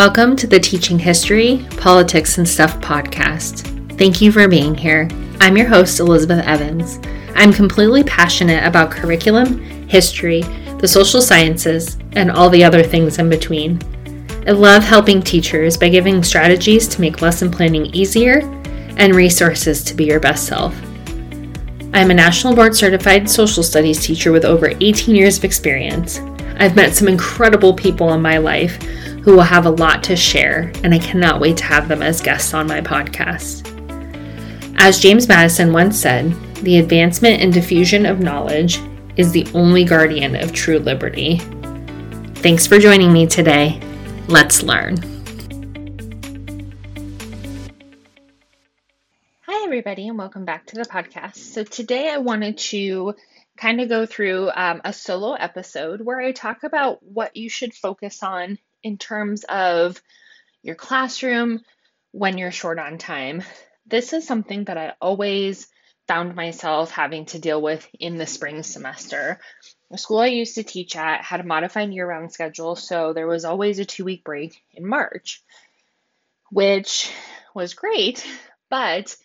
Welcome to the Teaching History, Politics, and Stuff podcast. Thank you for being here. I'm your host, Elizabeth Evans. I'm completely passionate about curriculum, history, the social sciences, and all the other things in between. I love helping teachers by giving strategies to make lesson planning easier and resources to be your best self. I'm a national board certified social studies teacher with over 18 years of experience. I've met some incredible people in my life who will have a lot to share, and I cannot wait to have them as guests on my podcast. As James Madison once said, the advancement and diffusion of knowledge is the only guardian of true liberty. Thanks for joining me today. Let's learn. Hi, everybody, and welcome back to the podcast. So, today I wanted to kind of go through um, a solo episode where I talk about what you should focus on in terms of your classroom when you're short on time. This is something that I always found myself having to deal with in the spring semester. The school I used to teach at had a modified year round schedule, so there was always a two week break in March, which was great, but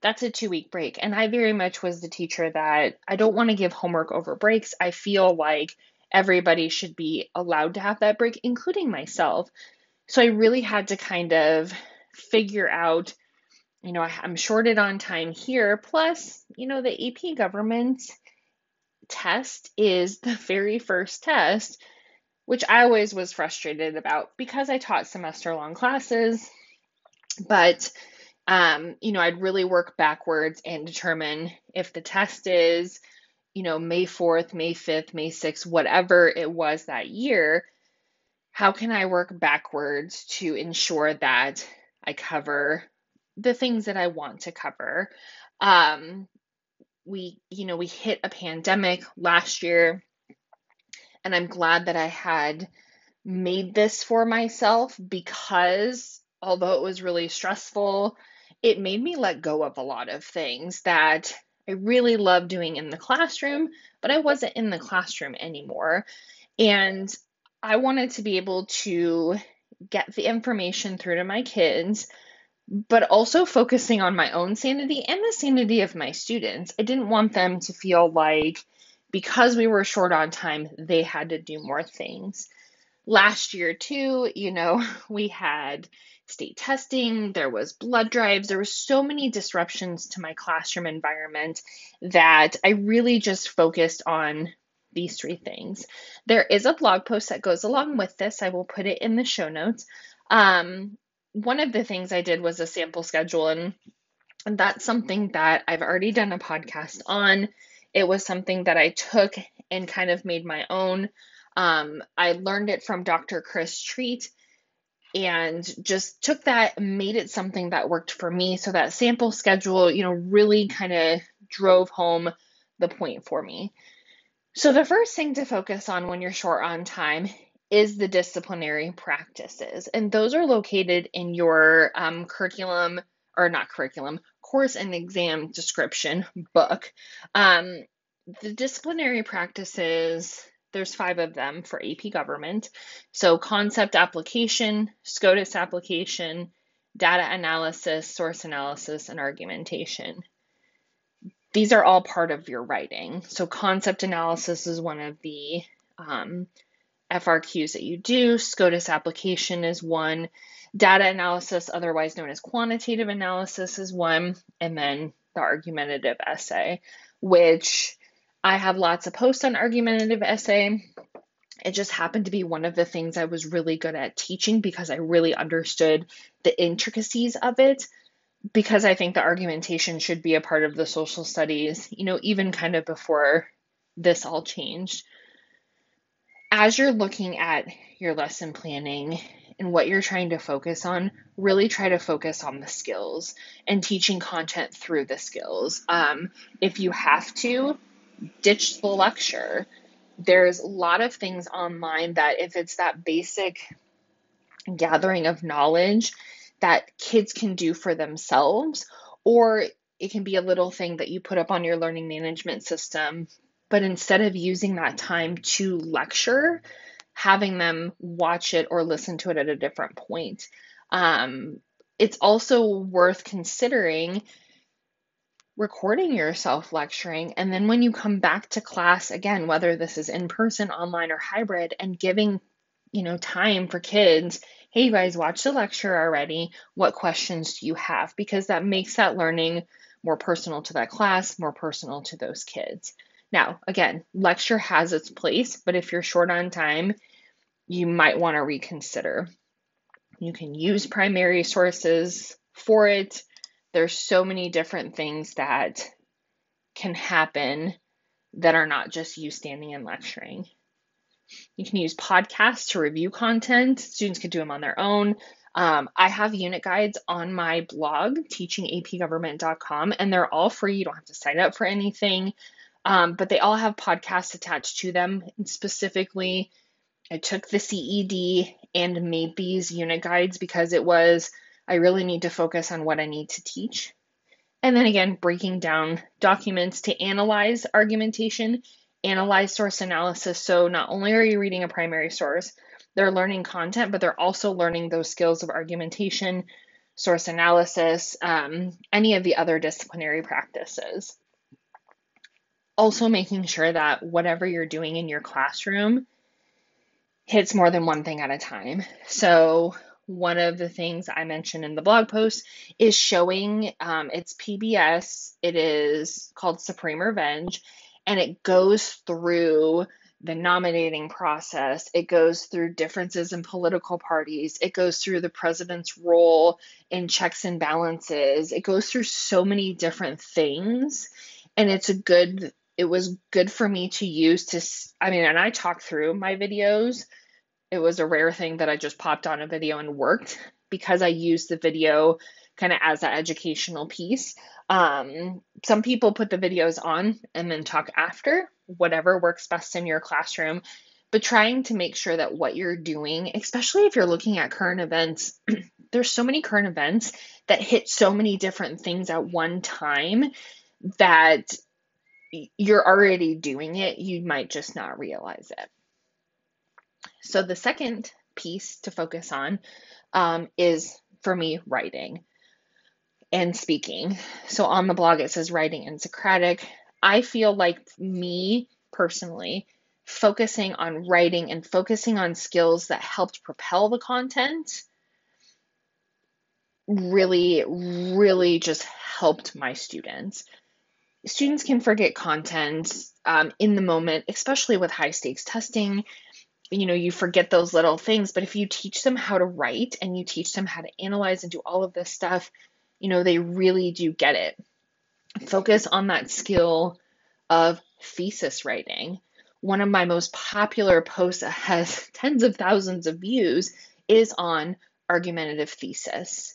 that's a two week break. And I very much was the teacher that I don't want to give homework over breaks. I feel like everybody should be allowed to have that break, including myself. So I really had to kind of figure out, you know, I'm shorted on time here. Plus, you know, the AP government test is the very first test, which I always was frustrated about because I taught semester long classes. But, um, you know, I'd really work backwards and determine if the test is you know, May 4th, May 5th, May 6th, whatever it was that year, how can I work backwards to ensure that I cover the things that I want to cover? Um, we, you know, we hit a pandemic last year, and I'm glad that I had made this for myself because although it was really stressful, it made me let go of a lot of things that I really love doing in the classroom, but I wasn't in the classroom anymore. And I wanted to be able to get the information through to my kids, but also focusing on my own sanity and the sanity of my students. I didn't want them to feel like because we were short on time, they had to do more things. Last year, too, you know, we had state testing, there was blood drives, there were so many disruptions to my classroom environment that I really just focused on these three things. There is a blog post that goes along with this. I will put it in the show notes. Um, one of the things I did was a sample schedule, and, and that's something that I've already done a podcast on. It was something that I took and kind of made my own. Um, I learned it from Dr. Chris Treat and just took that made it something that worked for me. So that sample schedule you know really kind of drove home the point for me. So the first thing to focus on when you're short on time is the disciplinary practices. And those are located in your um, curriculum or not curriculum course and exam description book. Um, the disciplinary practices there's five of them for AP government. So, concept application, SCOTUS application, data analysis, source analysis, and argumentation. These are all part of your writing. So, concept analysis is one of the um, FRQs that you do, SCOTUS application is one, data analysis, otherwise known as quantitative analysis, is one, and then the argumentative essay, which I have lots of posts on argumentative essay. It just happened to be one of the things I was really good at teaching because I really understood the intricacies of it. Because I think the argumentation should be a part of the social studies, you know, even kind of before this all changed. As you're looking at your lesson planning and what you're trying to focus on, really try to focus on the skills and teaching content through the skills. Um, if you have to, ditch the lecture. There's a lot of things online that, if it's that basic gathering of knowledge that kids can do for themselves, or it can be a little thing that you put up on your learning management system. But instead of using that time to lecture, having them watch it or listen to it at a different point. Um, it's also worth considering recording yourself lecturing and then when you come back to class again whether this is in person online or hybrid and giving you know time for kids hey you guys watch the lecture already. What questions do you have? Because that makes that learning more personal to that class more personal to those kids. Now again lecture has its place but if you're short on time you might want to reconsider. You can use primary sources for it there's so many different things that can happen that are not just you standing and lecturing. You can use podcasts to review content. Students can do them on their own. Um, I have unit guides on my blog, teachingapgovernment.com, and they're all free. You don't have to sign up for anything, um, but they all have podcasts attached to them. And specifically, I took the CED and made these unit guides because it was I really need to focus on what I need to teach. And then again, breaking down documents to analyze argumentation, analyze source analysis. So not only are you reading a primary source, they're learning content, but they're also learning those skills of argumentation, source analysis, um, any of the other disciplinary practices. Also, making sure that whatever you're doing in your classroom hits more than one thing at a time. So, one of the things I mentioned in the blog post is showing um, it's PBS. It is called Supreme Revenge, and it goes through the nominating process. It goes through differences in political parties. It goes through the president's role in checks and balances. It goes through so many different things. And it's a good, it was good for me to use to, I mean, and I talk through my videos it was a rare thing that I just popped on a video and worked because I used the video kind of as an educational piece. Um, some people put the videos on and then talk after, whatever works best in your classroom. But trying to make sure that what you're doing, especially if you're looking at current events, there's so many current events that hit so many different things at one time that you're already doing it. You might just not realize it. So the second piece to focus on um, is for me writing and speaking. So on the blog it says writing and Socratic. I feel like me personally focusing on writing and focusing on skills that helped propel the content really, really just helped my students. Students can forget content um, in the moment, especially with high stakes testing you know you forget those little things but if you teach them how to write and you teach them how to analyze and do all of this stuff you know they really do get it. Focus on that skill of thesis writing. One of my most popular posts that has tens of thousands of views is on argumentative thesis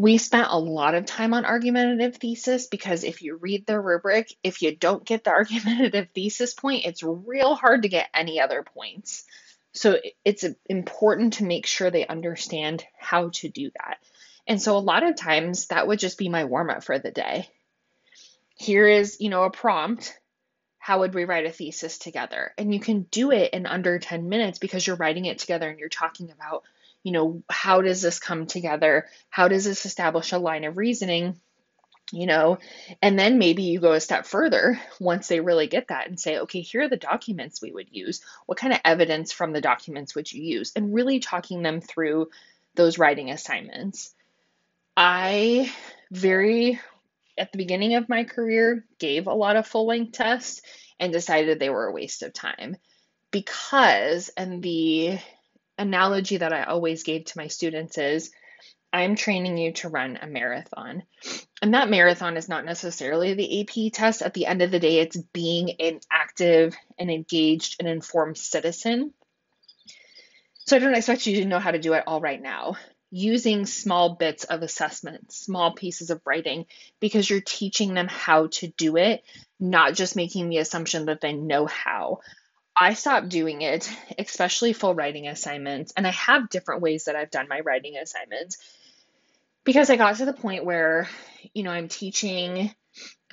we spent a lot of time on argumentative thesis because if you read the rubric, if you don't get the argumentative thesis point, it's real hard to get any other points. So it's important to make sure they understand how to do that. And so a lot of times that would just be my warm up for the day. Here is, you know, a prompt. How would we write a thesis together? And you can do it in under 10 minutes because you're writing it together and you're talking about you know, how does this come together? How does this establish a line of reasoning? You know, and then maybe you go a step further once they really get that and say, okay, here are the documents we would use. What kind of evidence from the documents would you use? And really talking them through those writing assignments. I very, at the beginning of my career, gave a lot of full length tests and decided they were a waste of time because, and the analogy that I always gave to my students is I'm training you to run a marathon. And that marathon is not necessarily the AP test. At the end of the day, it's being an active and engaged and informed citizen. So I don't expect you to know how to do it all right now. Using small bits of assessment, small pieces of writing, because you're teaching them how to do it, not just making the assumption that they know how. I stopped doing it, especially full writing assignments. And I have different ways that I've done my writing assignments because I got to the point where, you know, I'm teaching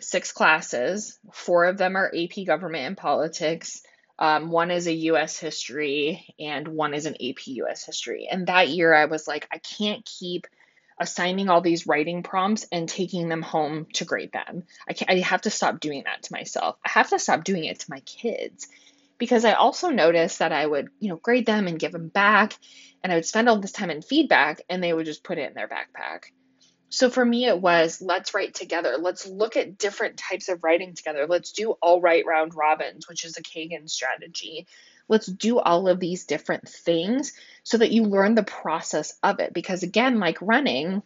six classes, four of them are AP government and politics. Um, one is a US history and one is an AP US history. And that year I was like, I can't keep assigning all these writing prompts and taking them home to grade them. I, can't, I have to stop doing that to myself. I have to stop doing it to my kids because I also noticed that I would, you know, grade them and give them back and I would spend all this time in feedback and they would just put it in their backpack. So for me, it was let's write together. Let's look at different types of writing together. Let's do all right round robins, which is a Kagan strategy. Let's do all of these different things so that you learn the process of it. Because again, like running,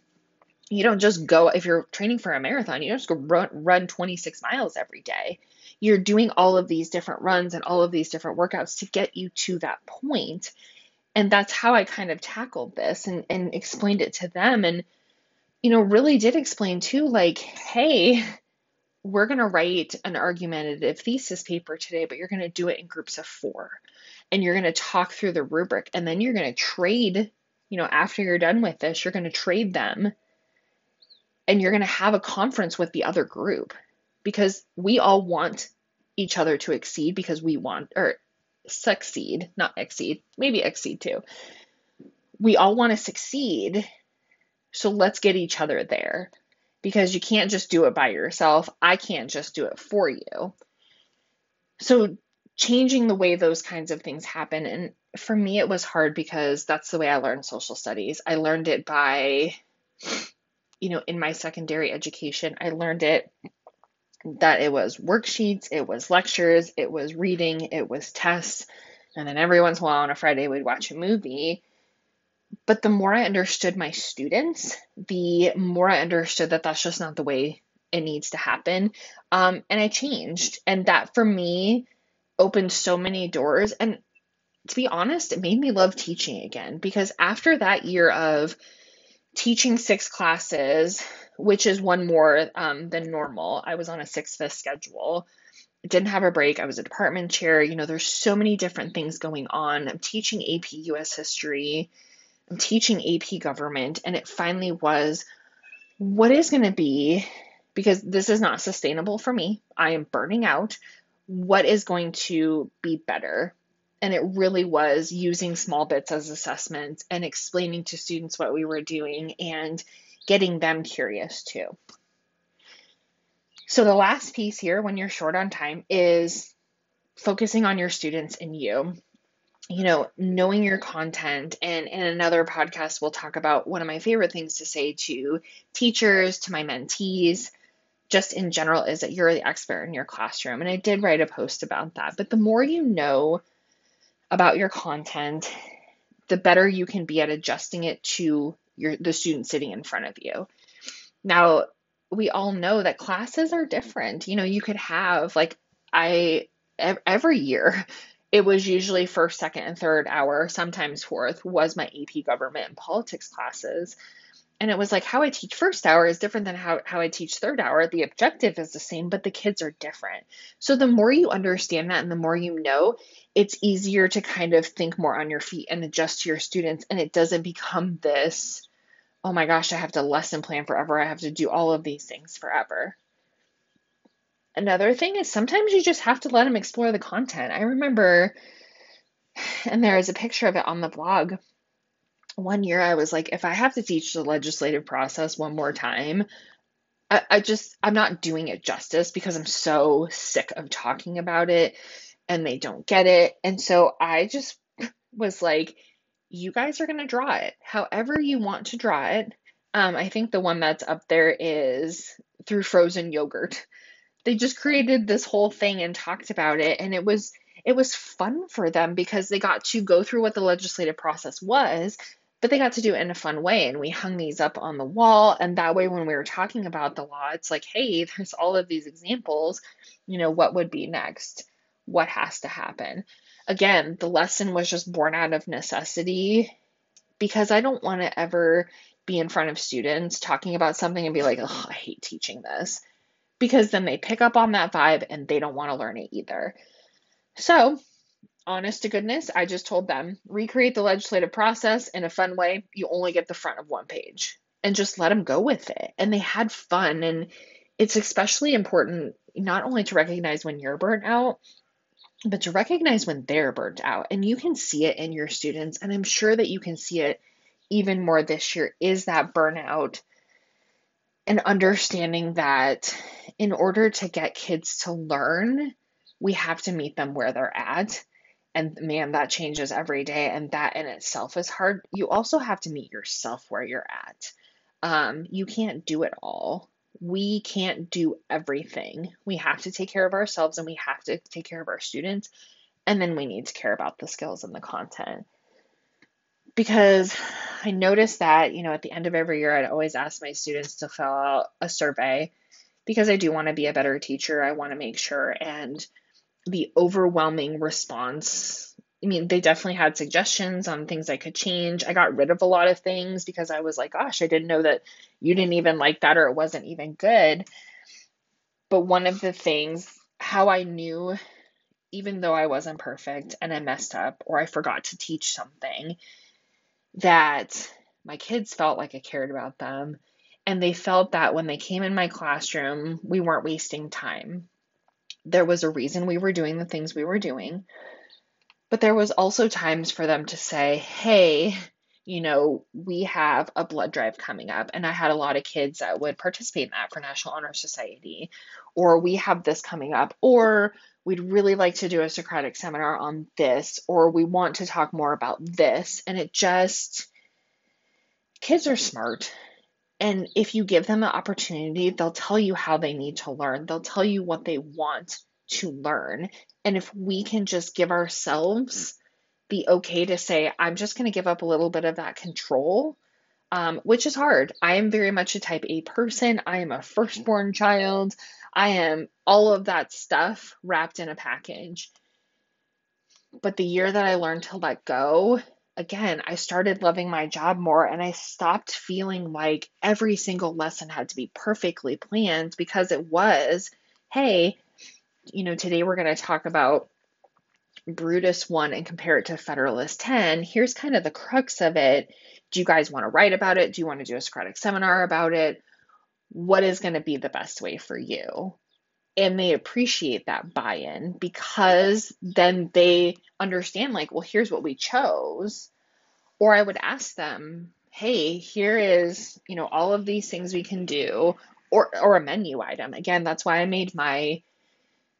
you don't just go, if you're training for a marathon, you don't just go run, run 26 miles every day. You're doing all of these different runs and all of these different workouts to get you to that point. And that's how I kind of tackled this and, and explained it to them. And you know, really did explain too, like, hey, we're going to write an argumentative thesis paper today, but you're going to do it in groups of four. And you're going to talk through the rubric. And then you're going to trade, you know, after you're done with this, you're going to trade them. And you're going to have a conference with the other group because we all want each other to exceed because we want, or succeed, not exceed, maybe exceed too. We all want to succeed so let's get each other there because you can't just do it by yourself. I can't just do it for you. So changing the way those kinds of things happen. And for me, it was hard because that's the way I learned social studies. I learned it by, you know, in my secondary education, I learned it that it was worksheets, it was lectures, it was reading, it was tests. And then every once in a while on a Friday, we'd watch a movie but the more I understood my students, the more I understood that that's just not the way it needs to happen. Um, and I changed. And that for me opened so many doors. And to be honest, it made me love teaching again because after that year of teaching six classes, which is one more um, than normal, I was on a six fifth schedule. Didn't have a break. I was a department chair. You know, there's so many different things going on. I'm teaching AP US history I'm teaching AP government, and it finally was what is going to be, because this is not sustainable for me, I am burning out. What is going to be better? And it really was using small bits as assessments and explaining to students what we were doing and getting them curious too. So, the last piece here, when you're short on time, is focusing on your students and you you know, knowing your content. And in another podcast, we'll talk about one of my favorite things to say to teachers, to my mentees, just in general, is that you're the expert in your classroom. And I did write a post about that. But the more you know about your content, the better you can be at adjusting it to your the student sitting in front of you. Now, we all know that classes are different. You know, you could have like I every year it was usually first, second, and third hour, sometimes fourth, was my AP government and politics classes. And it was like how I teach first hour is different than how, how I teach third hour. The objective is the same, but the kids are different. So the more you understand that and the more you know, it's easier to kind of think more on your feet and adjust to your students. And it doesn't become this, oh my gosh, I have to lesson plan forever. I have to do all of these things forever. Another thing is sometimes you just have to let them explore the content. I remember, and there is a picture of it on the blog. One year I was like, if I have to teach the legislative process one more time, I, I just, I'm not doing it justice because I'm so sick of talking about it and they don't get it. And so I just was like, you guys are going to draw it however you want to draw it. Um, I think the one that's up there is through frozen yogurt they just created this whole thing and talked about it and it was it was fun for them because they got to go through what the legislative process was but they got to do it in a fun way and we hung these up on the wall and that way when we were talking about the law it's like hey there's all of these examples you know what would be next what has to happen again the lesson was just born out of necessity because i don't want to ever be in front of students talking about something and be like oh i hate teaching this because then they pick up on that vibe and they don't want to learn it either. So, honest to goodness, I just told them recreate the legislative process in a fun way. You only get the front of one page and just let them go with it. And they had fun. And it's especially important not only to recognize when you're burnt out, but to recognize when they're burnt out. And you can see it in your students, and I'm sure that you can see it even more this year is that burnout and understanding that in order to get kids to learn, we have to meet them where they're at. And man, that changes every day, and that in itself is hard. You also have to meet yourself where you're at. Um, you can't do it all. We can't do everything. We have to take care of ourselves and we have to take care of our students. And then we need to care about the skills and the content. Because I noticed that, you know, at the end of every year, I'd always ask my students to fill out a survey because I do want to be a better teacher. I want to make sure. And the overwhelming response I mean, they definitely had suggestions on things I could change. I got rid of a lot of things because I was like, gosh, I didn't know that you didn't even like that or it wasn't even good. But one of the things, how I knew, even though I wasn't perfect and I messed up or I forgot to teach something, that my kids felt like I cared about them. And they felt that when they came in my classroom, we weren't wasting time. There was a reason we were doing the things we were doing. But there was also times for them to say, hey, you know, we have a blood drive coming up. And I had a lot of kids that would participate in that for National Honor Society. Or we have this coming up. Or we'd really like to do a Socratic seminar on this. Or we want to talk more about this. And it just, kids are smart. And if you give them the opportunity, they'll tell you how they need to learn. They'll tell you what they want to learn. And if we can just give ourselves the okay to say, I'm just going to give up a little bit of that control, um, which is hard. I am very much a type A person. I am a firstborn child. I am all of that stuff wrapped in a package. But the year that I learned to let go, again, I started loving my job more and I stopped feeling like every single lesson had to be perfectly planned because it was, hey, you know, today we're going to talk about Brutus 1 and compare it to Federalist 10. Here's kind of the crux of it. Do you guys want to write about it? Do you want to do a Socratic seminar about it? What is going to be the best way for you? And they appreciate that buy in because then they understand, like, well, here's what we chose. Or I would ask them, hey, here is, you know, all of these things we can do, or, or a menu item. Again, that's why I made my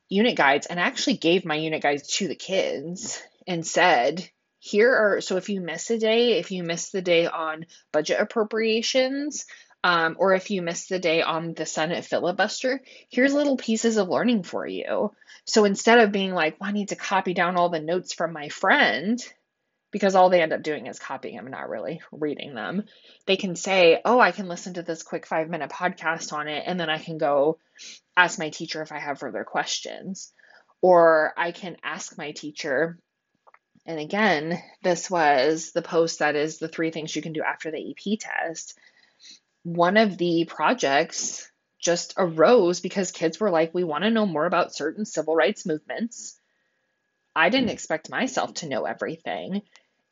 unit guides and actually gave my unit guides to the kids and said, here are so if you miss a day, if you miss the day on budget appropriations, um, or if you miss the day on the Senate filibuster, here's little pieces of learning for you. So instead of being like, well, I need to copy down all the notes from my friend, because all they end up doing is copying them, not really reading them. They can say, Oh, I can listen to this quick five minute podcast on it, and then I can go ask my teacher if I have further questions. Or I can ask my teacher. And again, this was the post that is the three things you can do after the AP test. One of the projects just arose because kids were like, We want to know more about certain civil rights movements. I didn't mm. expect myself to know everything.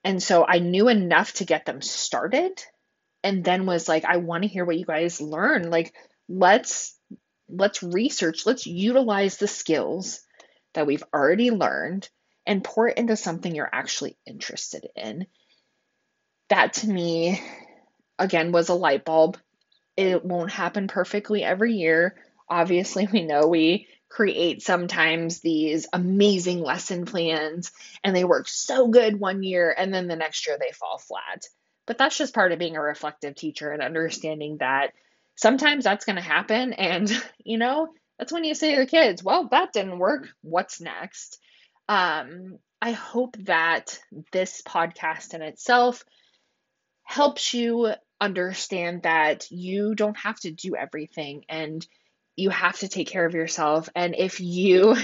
And so I knew enough to get them started and then was like I want to hear what you guys learn. Like let's let's research, let's utilize the skills that we've already learned and pour it into something you're actually interested in. That to me again was a light bulb. It won't happen perfectly every year. Obviously, we know we create sometimes these amazing lesson plans and they work so good one year and then the next year they fall flat. But that's just part of being a reflective teacher and understanding that sometimes that's going to happen. And, you know, that's when you say to the kids, well, that didn't work. What's next? Um, I hope that this podcast in itself helps you understand that you don't have to do everything and you have to take care of yourself. And if you,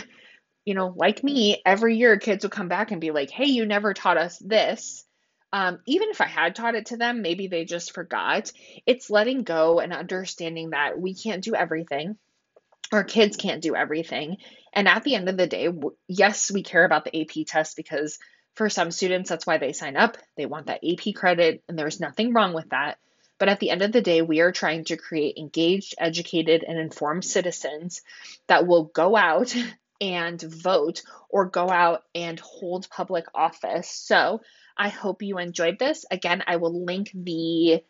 you know, like me, every year kids will come back and be like, hey, you never taught us this. Um, even if I had taught it to them, maybe they just forgot. It's letting go and understanding that we can't do everything. Our kids can't do everything. And at the end of the day, yes, we care about the AP test because for some students, that's why they sign up. They want that AP credit, and there's nothing wrong with that. But at the end of the day, we are trying to create engaged, educated, and informed citizens that will go out and vote or go out and hold public office. So I hope you enjoyed this. Again, I will link the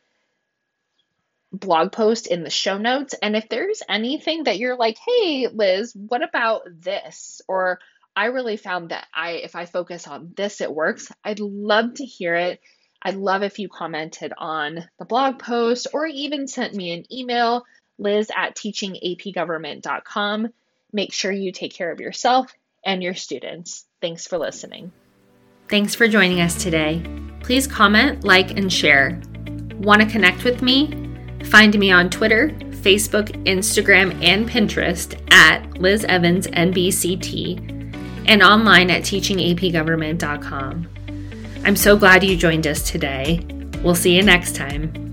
blog post in the show notes. And if there's anything that you're like, hey, Liz, what about this? Or I really found that I if I focus on this, it works. I'd love to hear it. I'd love if you commented on the blog post or even sent me an email, liz at teachingapgovernment.com. Make sure you take care of yourself and your students. Thanks for listening. Thanks for joining us today. Please comment, like, and share. Want to connect with me? Find me on Twitter, Facebook, Instagram, and Pinterest at Liz Evans NBCT and online at teachingapgovernment.com. I'm so glad you joined us today. We'll see you next time.